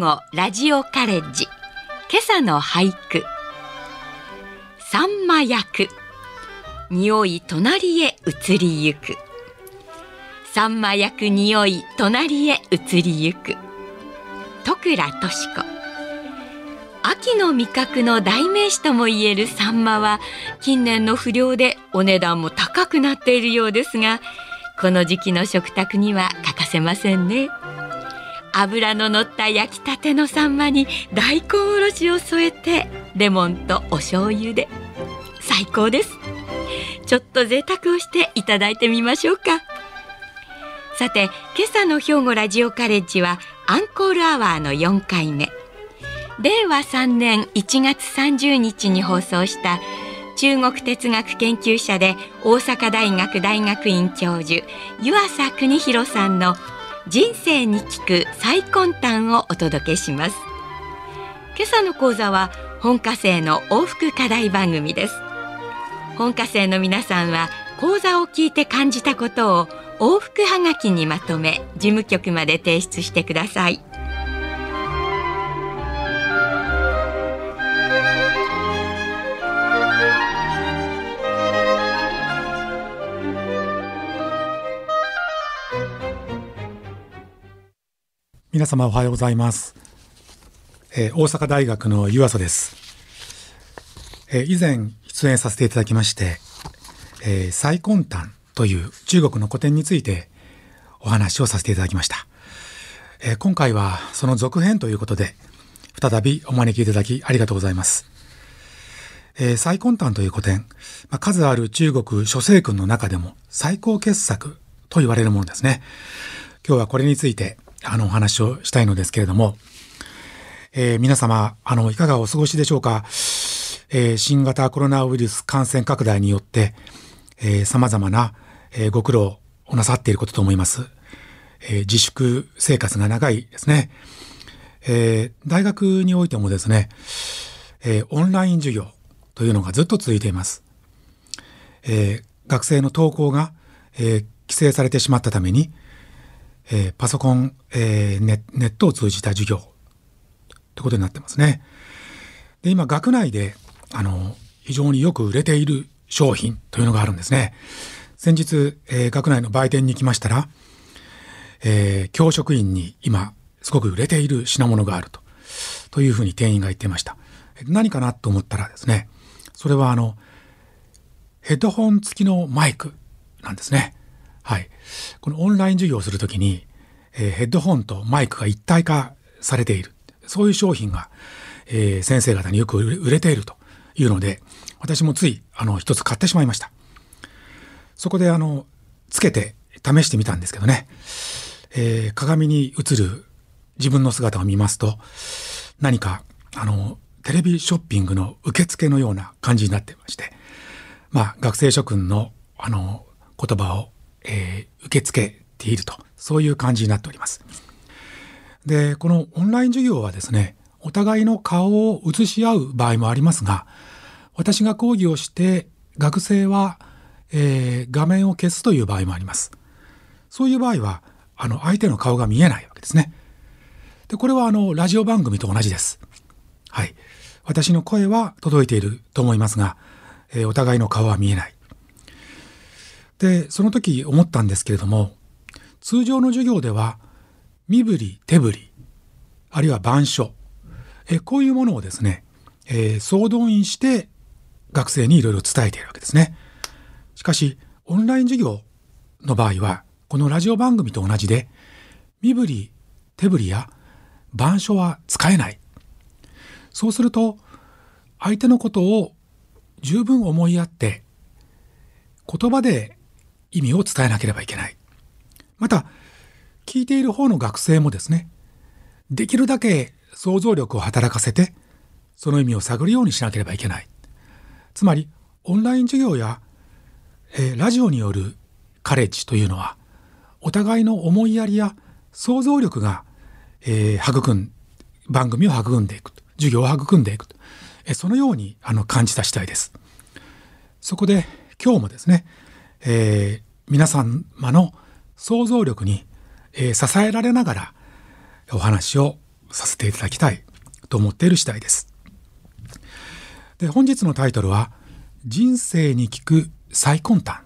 兵庫ラジオカレッジ。今朝の俳句。さんま役匂い隣へ移りゆく。さんま役匂い隣へ移りゆく。徳倉敏子。秋の味覚の代名詞ともいえるサンマは近年の不漁でお値段も高くなっているようですがこの時期の食卓には欠かせませんね。油の乗った焼きたてのサンマに大根おろしを添えてレモンとお醤油で。最高です。ちょっと贅沢をしていただいてみましょうか。さて今朝の兵庫ラジオカレッジはアンコールアワーの4回目。令和3年1月30日に放送した中国哲学研究者で大阪大学大学院教授湯浅邦弘さんの人生に聞く最根端をお届けします。今朝の講座は本科生の往復課題番組です。本科生の皆さんは講座を聞いて感じたことを往復はがきにまとめ事務局まで提出してください。皆様おはようございます、えー、大阪大学の湯浅です、えー、以前出演させていただきまして「えー、最根端」という中国の古典についてお話をさせていただきました、えー、今回はその続編ということで再びお招きいただきありがとうございます。えー、最根端という古典、まあ、数ある中国諸聖訓の中でも最高傑作と言われるものですね。今日はこれについてあのお話をしたいのですけれども、えー、皆様あのいかがお過ごしでしょうか、えー、新型コロナウイルス感染拡大によってさまざまな、えー、ご苦労をなさっていることと思います、えー、自粛生活が長いですね、えー、大学においてもですね、えー、オンライン授業というのがずっと続いています、えー、学生の登校が、えー、規制されてしまったためにえー、パソコン、えー、ネネットを通じた授業ということになってますね。で今学内であの非常によく売れている商品というのがあるんですね。先日、えー、学内の売店に行きましたら、えー、教職員に今すごく売れている品物があるとというふうに店員が言っていました。何かなと思ったらですねそれはあのヘッドホン付きのマイクなんですね。はい、このオンライン授業をするときに、えー、ヘッドホンとマイクが一体化されている。そういう商品が、えー、先生方によく売れているというので私もついあの一つ買ってしまいました。そこであのつけて試してみたんですけどね、えー、鏡に映る自分の姿を見ますと何かあのテレビショッピングの受付のような感じになってましてまあ学生諸君のあの言葉をえー、受け付けているとそういう感じになっております。でこのオンライン授業はですねお互いの顔を映し合う場合もありますが私が講義をして学生は、えー、画面を消すという場合もあります。そういう場合はあの相手の顔が見えないわけですね。でこれはあのラジオ番組と同じです。はい、私の声は届いていると思いますが、えー、お互いの顔は見えない。でその時思ったんですけれども通常の授業では身振り手振りあるいは板書えこういうものをですね、えー、総動員して学生にいろいろ伝えているわけですね。しかしオンライン授業の場合はこのラジオ番組と同じで身振り手振りや板書は使えない。そうすると相手のことを十分思いやって言葉で意味を伝えなければいけない。また、聞いている方の学生もですね、できるだけ想像力を働かせて、その意味を探るようにしなければいけない。つまり、オンライン授業や、えー、ラジオによるカレッジというのは、お互いの思いやりや想像力が、えー、育ん、番組を育んでいく、授業を育んでいく、えー、そのようにあの感じた次第です。そこで今日もですね、えー、皆様の想像力に、えー、支えられながらお話をさせていただきたいと思っている次第です。で本日のタイトルは「人生に効く最根端」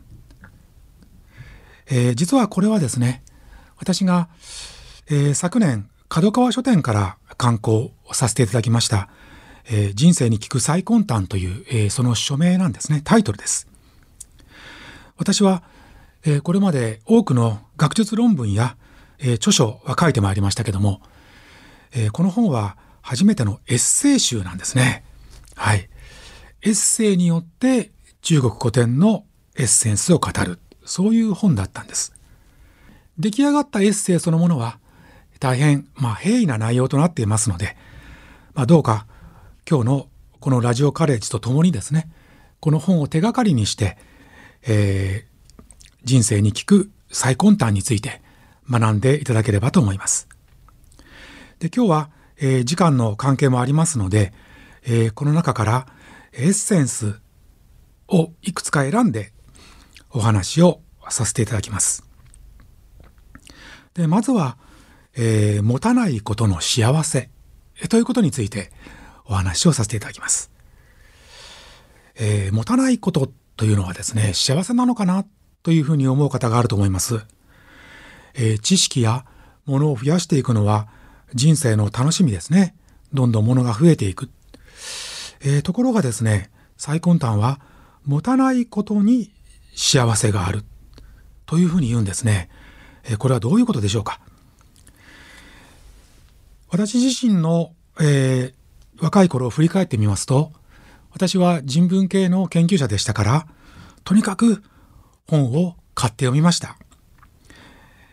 えー、実はこれはですね私が、えー、昨年角川書店から刊行させていただきました「えー、人生に効く最根端」という、えその署名なんですねタイトルです。私は、えこれまで多くの学術論文や、え著書は書いてまいりましたけども、えこの本は初めてのエッセイ集なんですね。はい。エッセイによって中国古典のエッセンスを語る。そういう本だったんです。出来上がったエッセイそのものは大変、まあ、平易な内容となっていますので、まあ、どうか今日のこのラジオカレッジとともにですね、この本を手がかりにして、えー、人生に効く最根端について学んでいただければと思います。で今日は、えー、時間の関係もありますので、えー、この中からエッセンスをいくつか選んでお話をさせていただきます。でまずは、えー、持たないことの幸せということについてお話をさせていただきます。えー、持たないことというのはですね幸せなのかなというふうに思う方があると思います。えー、知識やものを増やしていくのは人生の楽しみですね。どんどんものが増えていく。えー、ところがですね最根端は持たないことに幸せがあるというふうに言うんですね。えこれはどういうことでしょうか私自身の、えー、若い頃を振り返ってみますと私は人文系の研究者でしたからとにかく本を買って読みました。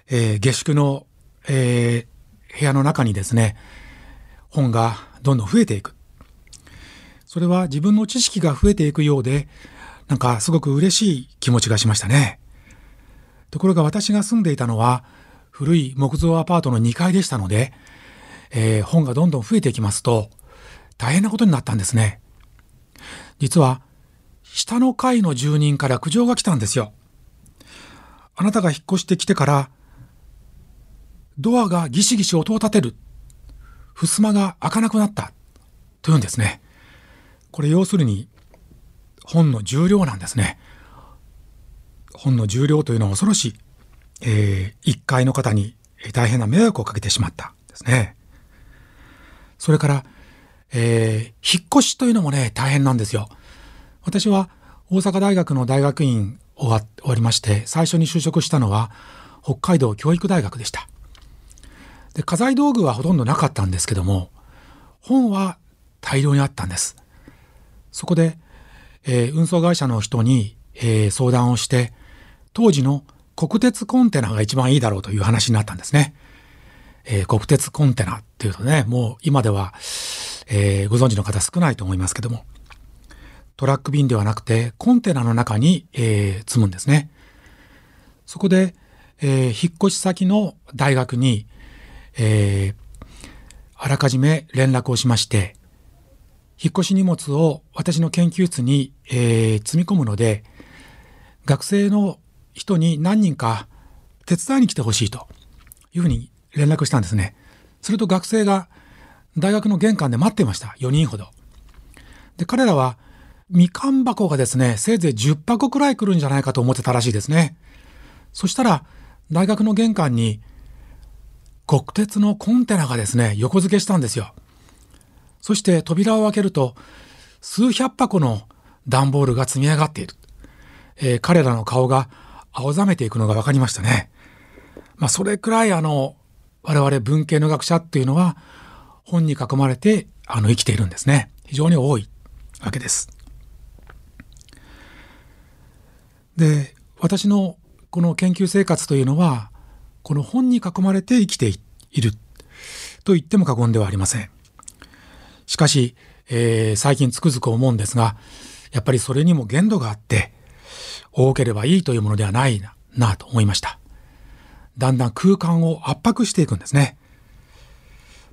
えー、下宿の、えー、部屋の中にですね本がどんどん増えていく。それは自分の知識が増えていくようでなんかすごく嬉しい気持ちがしましたね。ところが私が住んでいたのは古い木造アパートの2階でしたので、えー、本がどんどん増えていきますと大変なことになったんですね。実は下の階の住人から苦情が来たんですよ。あなたが引っ越してきてからドアがギシギシ音を立てる。襖が開かなくなった。というんですね。これ要するに本の重量なんですね。本の重量というのは恐ろしい。えー、1階の方に大変な迷惑をかけてしまったですね。それから、えー、引っ越しというのもね、大変なんですよ。私は大阪大学の大学院終わ終わりまして、最初に就職したのは北海道教育大学でした。で、家財道具はほとんどなかったんですけども、本は大量にあったんです。そこで、えー、運送会社の人に、えー、相談をして、当時の国鉄コンテナが一番いいだろうという話になったんですね。えー、国鉄コンテナっていうとね、もう今では、えー、ご存知の方少ないと思いますけども、トラック便ではなくてコンテナの中に、えー、積むんですね。そこで、えー、引っ越し先の大学に、え、あらかじめ連絡をしまして、引っ越し荷物を私の研究室に、え、積み込むので、学生の人に何人か手伝いに来てほしいというふうに連絡したんですね。すると学生が大学の玄関で待っていました。4人ほど。で、彼らはみかん箱がですね、せいぜい10箱くらい来るんじゃないかと思ってたらしいですね。そしたら、大学の玄関に国鉄のコンテナがですね、横付けしたんですよ。そして扉を開けると、数百箱の段ボールが積み上がっている。えー、彼らの顔が青ざめていくのが分かりましたね。まあ、それくらいあの、我々文系の学者っていうのは、本に囲まれて、あの、生きているんですね。非常に多いわけです。で、私のこの研究生活というのは、この本に囲まれて生きていると言っても過言ではありません。しかし、えー、最近つくづく思うんですが、やっぱりそれにも限度があって、多ければいいというものではないな、なと思いました。だんだん空間を圧迫していくんですね。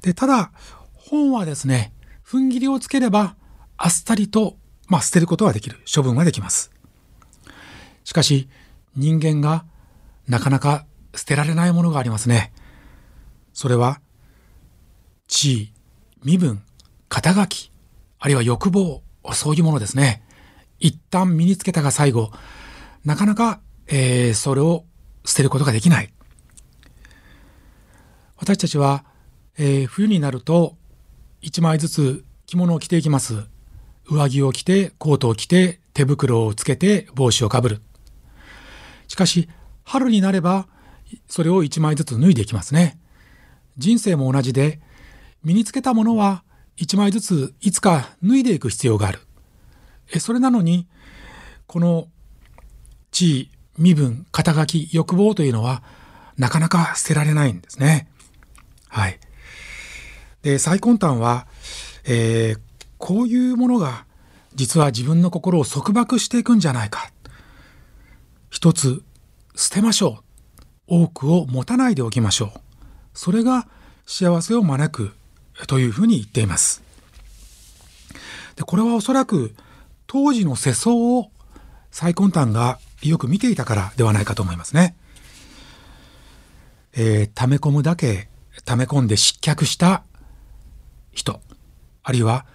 で、ただ、本はですね、踏ん切りをつければ、あっさりと、まあ、捨てることができる。処分ができます。しかし、人間がなかなか捨てられないものがありますね。それは、地位、身分、肩書き、あるいは欲望、そういうものですね。一旦身につけたが最後、なかなか、えー、それを捨てることができない。私たちは、えー、冬になると一枚ずつ着物を着ていきます。上着を着て、コートを着て、手袋をつけて、帽子をかぶる。しかし、春になれば、それを一枚ずつ脱いでいきますね。人生も同じで、身につけたものは一枚ずついつか脱いでいく必要がある。えそれなのに、この地位、身分、肩書き、欲望というのは、なかなか捨てられないんですね。はい。で、最根端は、えー、こういうものが実は自分の心を束縛していくんじゃないか。一つ捨てましょう。多くを持たないでおきましょう。それが幸せを招くというふうに言っています。でこれはおそらく当時の世相を最根端がよく見ていたからではないかと思いますね。えー、溜め込むだけ溜め込んで失脚した人、あるいは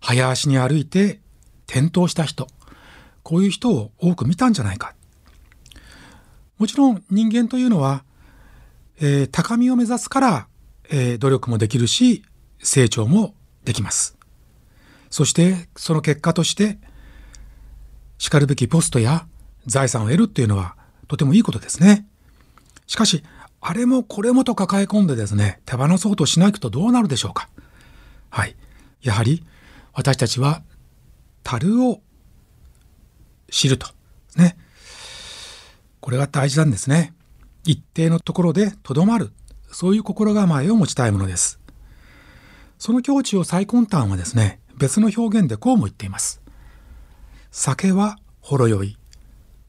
早足に歩いて転倒した人、こういう人を多く見たんじゃないか。もちろん人間というのは、えー、高みを目指すから、えー、努力もできるし、成長もできます。そしてその結果としてしかるべきポストや財産を得るっていうのはとてもいいことですね。しかしあれもこれもと抱え込んでですね手放そうとしないとどうなるでしょうか。はい。やはり私たちは樽を知ると。ね。これが大事なんですね。一定のところでとどまる。そういう心構えを持ちたいものです。その境地を最根端はですね、別の表現でこうも言っています。酒はほろ酔い、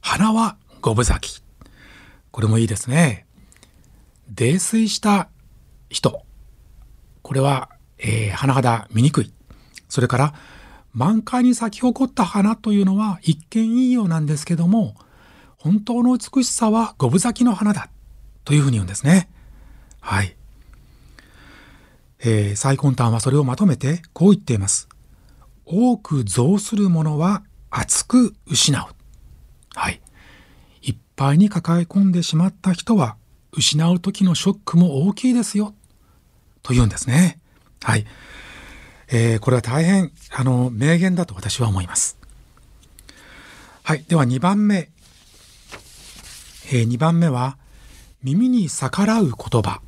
花は五分咲き。これもいいですね。泥酔した人。これは、えー、甚だ醜い。それから、満開に咲き誇った花というのは一見いいようなんですけども、本当の美しさは五分咲きの花だ。というふうに言うんですね。はい。えー、最根端はそれをまとめてこう言っています。多く増するものは厚く失う。はい。いっぱいに抱え込んでしまった人は失う時のショックも大きいですよ。と言うんですね。はい。えー、これは大変、あの、名言だと私は思います。はい。では2番目。えー、2番目は、耳に逆らう言葉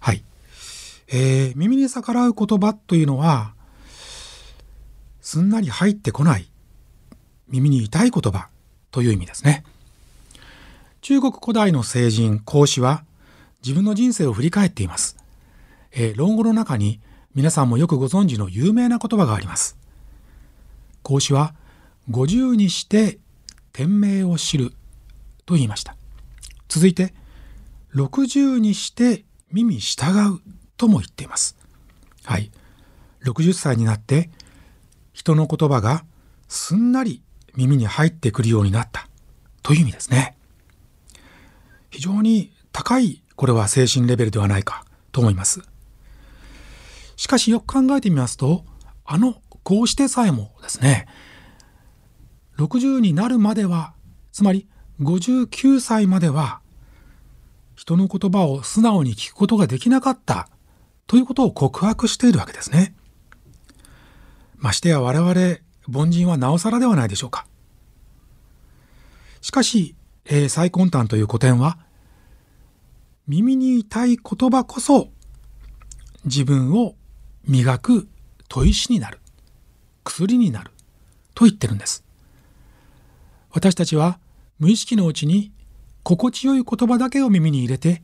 はい。えー、耳に逆らう言葉というのは、すんなり入ってこない、耳に痛い言葉という意味ですね。中国古代の聖人、孔子は、自分の人生を振り返っています。えー、論語の中に、皆さんもよくご存知の有名な言葉があります。孔子は、五十にして天命を知ると言いました。続いて、六十にして耳従うとも言っています。はい。60歳になって人の言葉がすんなり耳に入ってくるようになったという意味ですね。非常に高いこれは精神レベルではないかと思います。しかしよく考えてみますと、あのこうしてさえもですね、60になるまでは、つまり59歳までは、人の言葉を素直に聞くことができなかったということを告白しているわけですね。ましてや我々凡人はなおさらではないでしょうか。しかし、えー、最根端という古典は、耳に痛い言葉こそ自分を磨く砥石になる、薬になると言ってるんです。私たちは無意識のうちに心地よい言葉だけを耳に入れて、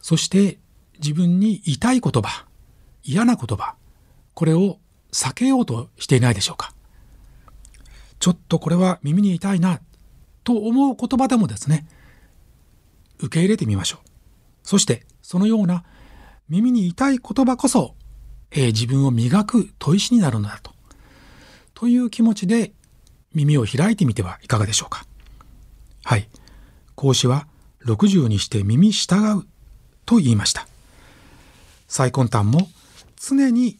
そして自分に痛い言葉、嫌な言葉、これを避けようとしていないでしょうか。ちょっとこれは耳に痛いなと思う言葉でもですね、受け入れてみましょう。そしてそのような耳に痛い言葉こそ、えー、自分を磨く砥石になるのだと。という気持ちで耳を開いてみてはいかがでしょうか。はい。講師は60にして耳従うと言いました。最根端も常に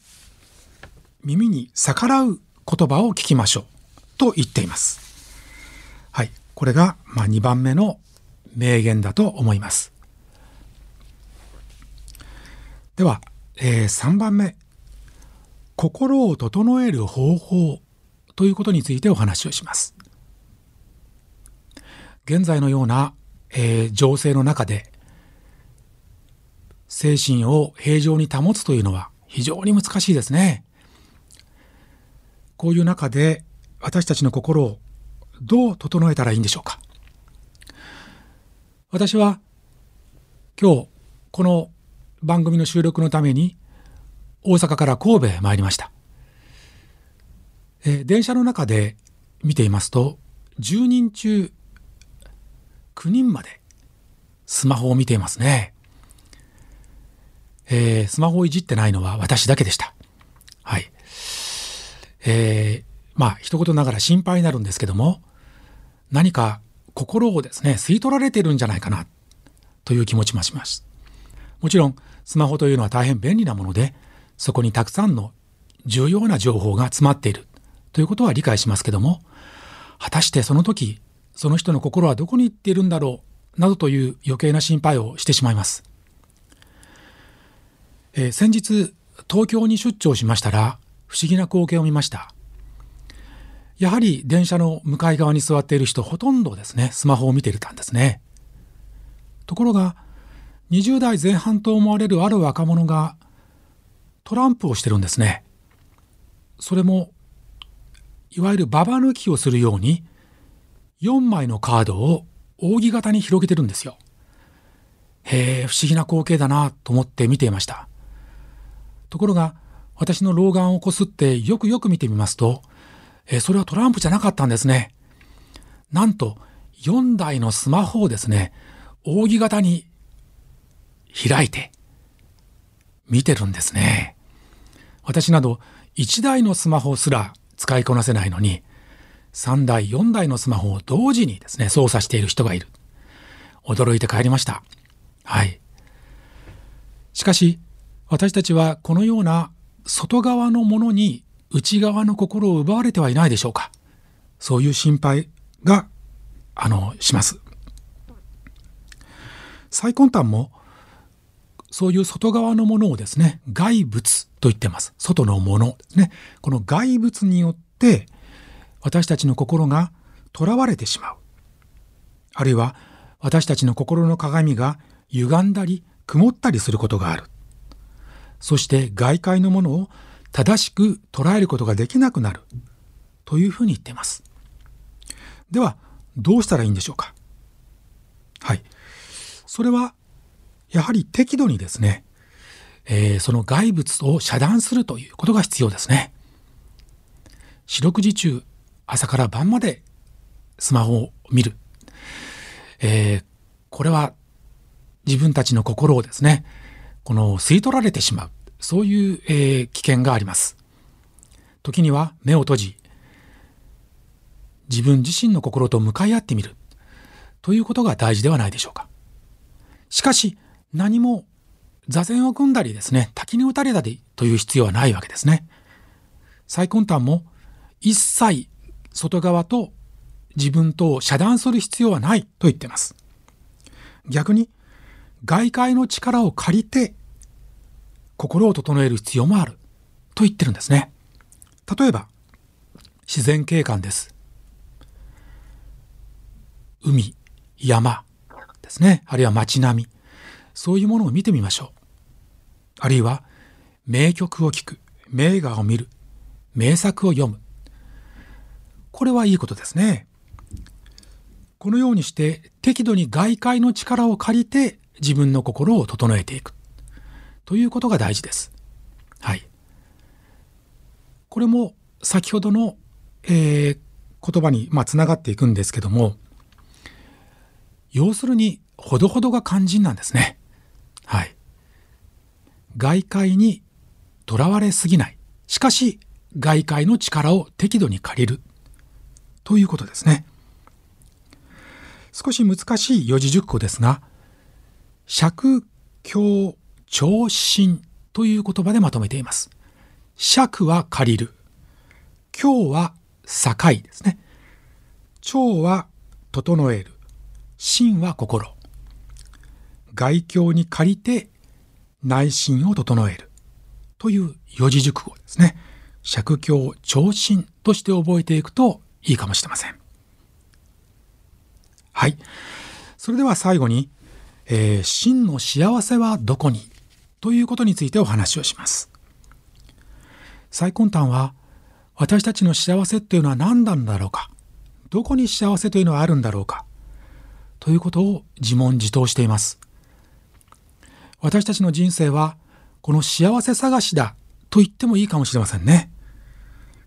耳に逆らう言葉を聞きましょうと言っています。はい。これが、ま、2番目の名言だと思います。では、えー、3番目。心を整える方法ということについてお話をします。現在のような、えー、情勢の中で精神を平常に保つというのは非常に難しいですね。こういう中で私たちの心をどう整えたらいいんでしょうか。私は今日この番組の収録のために大阪から神戸へ参りました。え電車の中で見ていますと10人中9人までスマホを見ていますね。えー、スマホをいじってないのは私だけでした。はい。えー、まあ、一言ながら心配になるんですけども、何か心をですね、吸い取られてるんじゃないかな、という気持ちもします。もちろん、スマホというのは大変便利なもので、そこにたくさんの重要な情報が詰まっている。ということは理解しますけども、果たしてその時、その人の心はどこに行っているんだろう、などという余計な心配をしてしまいます。えー、先日東京に出張しましたら不思議な光景を見ました。やはり電車の向かい側に座っている人ほとんどですね。スマホを見ていたんですね。ところが20代前半と思われるある若者がトランプをしてるんですね。それもいわゆるババ抜きをするように4枚のカードを扇形に広げてるんですよ。へえ不思議な光景だなと思って見ていました。ところが、私の老眼をこすってよくよく見てみますと、えそれはトランプじゃなかったんですね。なんと、4台のスマホをですね、扇形に開いて見てるんですね。私など1台のスマホすら使いこなせないのに、3台、4台のスマホを同時にですね、操作している人がいる。驚いて帰りました。はい。しかし、私たちはこのような外側のものに内側の心を奪われてはいないでしょうかそういう心配があのします最根端もそういう外側のものをですね外物と言ってます。外のものですね。この外物によって私たちの心が囚われてしまう。あるいは私たちの心の鏡が歪んだり曇ったりすることがある。そして外界のものを正しく捉えることができなくなる。というふうに言ってます。では、どうしたらいいんでしょうか。はい。それは、やはり適度にですね、えー、その外物を遮断するということが必要ですね。四六時中、朝から晩までスマホを見る。えー、これは自分たちの心をですね、この吸い取られてしまう。そういう、えー、危険があります。時には目を閉じ、自分自身の心と向かい合ってみる。ということが大事ではないでしょうか。しかし、何も座禅を組んだりですね、滝に打たれたりという必要はないわけですね。最根端も一切外側と自分とを遮断する必要はないと言ってます。逆に外界の力を借りて心を整える必要もあると言ってるんですね。例えば、自然景観です。海、山ですね。あるいは街並み。そういうものを見てみましょう。あるいは、名曲を聴く、名画を見る、名作を読む。これはいいことですね。このようにして適度に外界の力を借りて自分の心を整えていく。ということが大事です。はい。これも先ほどの、えー、言葉にまあつながっていくんですけども、要するに、ほどほどが肝心なんですね。はい。外界にとらわれすぎない。しかし、外界の力を適度に借りる。ということですね。少し難しい四字熟語ですが、尺、強、長身という言葉でまとめています。尺は借りる。今日は境ですね。腸は整える。心は心。外境に借りて内心を整える。という四字熟語ですね。尺教長心として覚えていくといいかもしれません。はい。それでは最後に、えー、真の幸せはどこに？ということについてお話をします。最根端は私たちの幸せっていうのは何なんだろうか？どこに幸せというのはあるんだろうか？ということを自問自答しています。私たちの人生はこの幸せ探しだと言ってもいいかもしれませんね。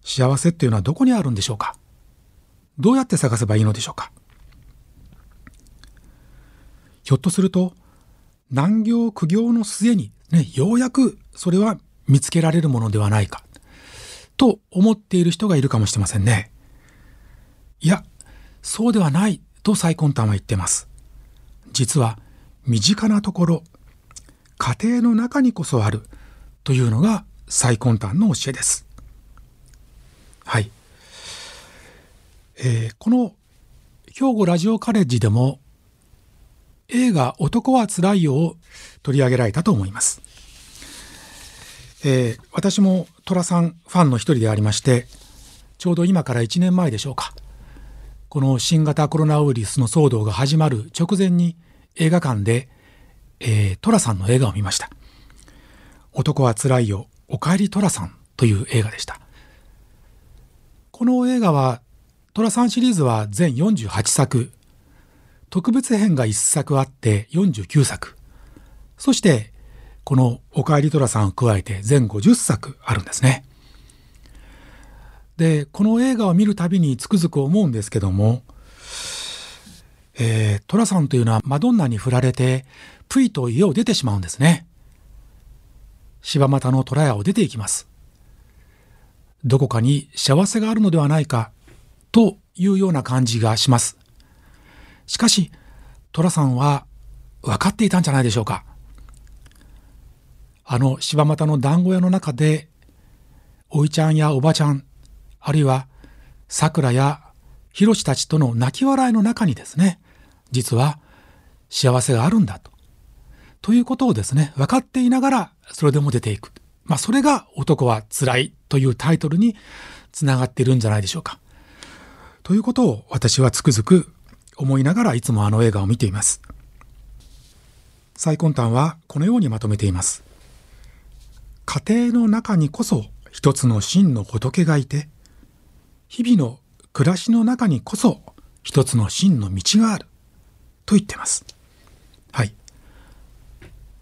幸せっていうのはどこにあるんでしょうか？どうやって探せばいいのでしょうか？ひょっとすると難行苦行の末にね、ようやくそれは見つけられるものではないかと思っている人がいるかもしれませんね。いや、そうではないと最根端は言ってます。実は身近なところ、家庭の中にこそあるというのが最根端の教えです。はい。えー、この兵庫ラジオカレッジでも映画男はつらいよを取り上げられたと思います。えー、私も寅さんファンの一人でありまして、ちょうど今から1年前でしょうか。この新型コロナウイルスの騒動が始まる直前に映画館で、えー、寅さんの映画を見ました。男はつらいよ、おかえり寅さんという映画でした。この映画は、寅さんシリーズは全48作、特別編が1作あって49作。そして、このおかえりトラさんを加えて全50作あるんですね。で、この映画を見るたびにつくづく思うんですけども、えー、トラさんというのはマドンナに振られて、プイと家を出てしまうんですね。柴又の虎屋を出ていきます。どこかに幸せがあるのではないか、というような感じがします。しかし、寅さんは分かっていたんじゃないでしょうか。あの柴又の団子屋の中で、おいちゃんやおばちゃん、あるいは桜やひろしたちとの泣き笑いの中にですね、実は幸せがあるんだと。ということをですね、分かっていながらそれでも出ていく。まあそれが男は辛いというタイトルにつながっているんじゃないでしょうか。ということを私はつくづく思いながらいつもあの映画を見ています。最根端はこのようにまとめています。家庭の中にこそ一つの真の仏がいて、日々の暮らしの中にこそ一つの真の道があると言ってます。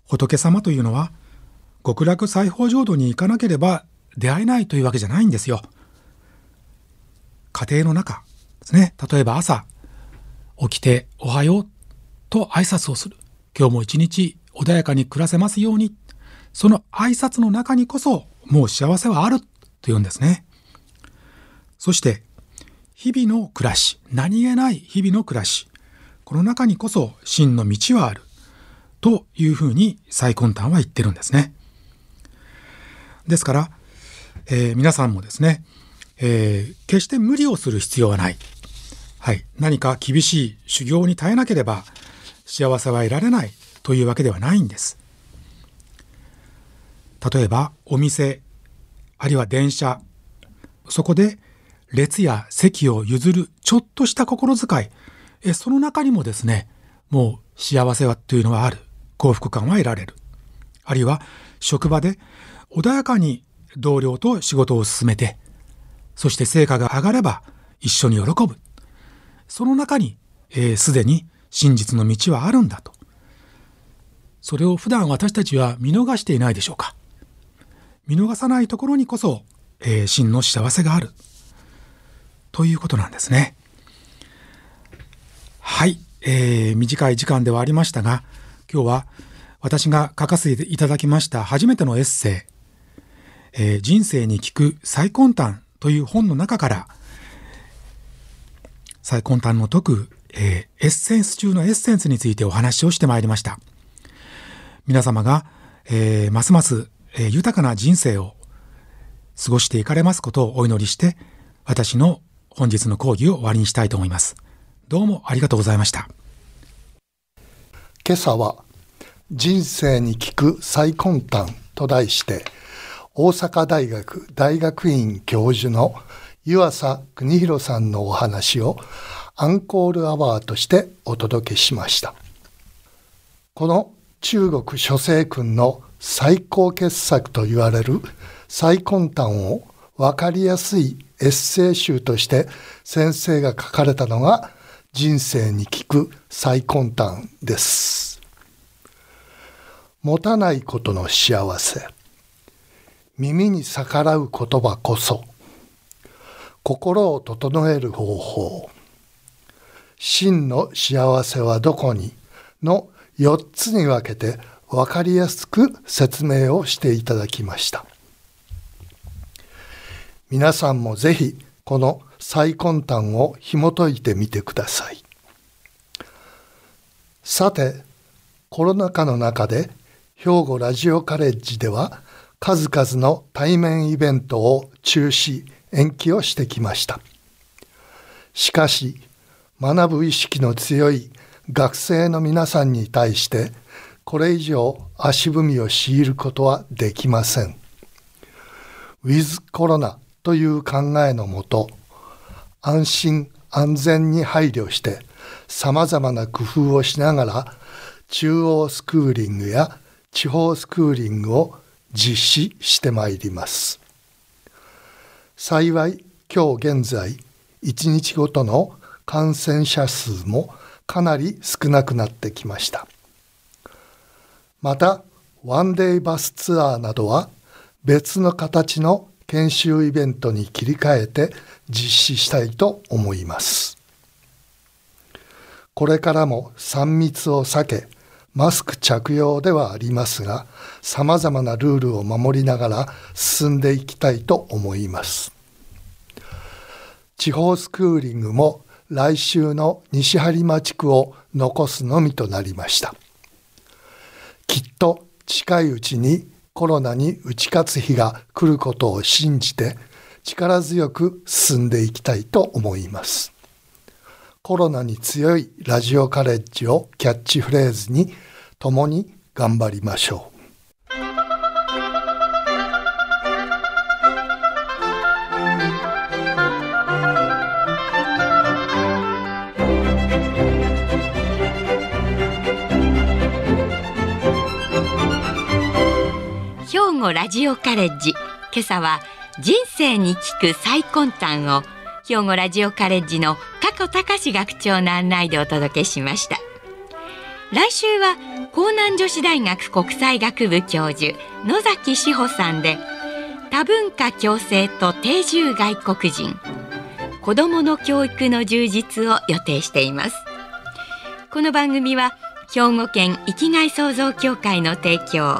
仏様というのは極楽西方浄土に行かなければ出会えないというわけじゃないんですよ。家庭の中ですね。例えば朝、起きておはようと挨拶をする。今日も一日穏やかに暮らせますように。その挨拶の中にこそもう幸せはあると言うんですね。そして、日々の暮らし、何気ない日々の暮らし、この中にこそ真の道はある。というふうに最根端は言ってるんですね。ですから、えー、皆さんもですね、えー、決して無理をする必要はない。はい、何か厳しい修行に耐えなければ幸せは得られないというわけではないんです。例えばお店あるいは電車そこで列や席を譲るちょっとした心遣いえその中にもですねもう幸せはというのはある幸福感は得られるあるいは職場で穏やかに同僚と仕事を進めてそして成果が上がれば一緒に喜ぶその中にすで、に真実の道はあるんだと。それを普段私たちは見逃していないでしょうか。見逃さないところにこそ、えー、真の幸せがある。ということなんですね。はい、えー、短い時間ではありましたが、今日は私が書かせていただきました初めてのエッセイ、えー、人生に聞く最根端という本の中から、最根端の解く、えー、エッセンス中のエッセンスについてお話をしてまいりました。皆様が、えー、ますます、えー豊かな人生を過ごしていかれますことをお祈りして、私の本日の講義を終わりにしたいと思います。どうもありがとうございました。今朝は人生に聞く最根端と題して大阪大学大学院教授の湯浅邦弘さんのお話をアンコールアワーとしてお届けしました。この中国諸聖訓の最高傑作と言われる最根端を分かりやすいエッセイ集として先生が書かれたのが人生に聞く最根端です。持たないことの幸せ。耳に逆らう言葉こそ。心を整える方法。真の幸せはどこにの4つに分けて分かりやすく説明をしていただきました。皆さんもぜひこの最根端を紐解いてみてください。さて、コロナ禍の中で兵庫ラジオカレッジでは数々の対面イベントを中止、延期をしてきました。しかし、学ぶ意識の強い学生の皆さんに対してこれ以上足踏みを強いることはできません。ウィズコロナという考えのもと、安心安全に配慮して様々な工夫をしながら中央スクーリングや地方スクーリングを実施してまいります。幸い今日現在1日ごとの感染者数もかなり少なくなってきました。またワンデイバスツアーなどは別の形の研修イベントに切り替えて実施したいと思います。これからも3密を避け、マスク着用ではありますが、様々なルールを守りながら進んでいきたいと思います。地方スクーリングも来週の西播磨地区を残すのみとなりました。きっと近いうちにコロナに打ち勝つ日が来ることを信じて力強く進んでいきたいと思います。コロナに強いラジオカレッジをキャッチフレーズに共に頑張りましょう。ラジオカレッジ。今朝は人生に聞く最根端を兵庫ラジオカレッジの加古隆学長の案内でお届けしました。来週は江南女子大学国際学部教授野崎志保さんで多文化共生と定住外国人子どもの教育の充実を予定しています。この番組は兵庫県生きがい創造協会の提供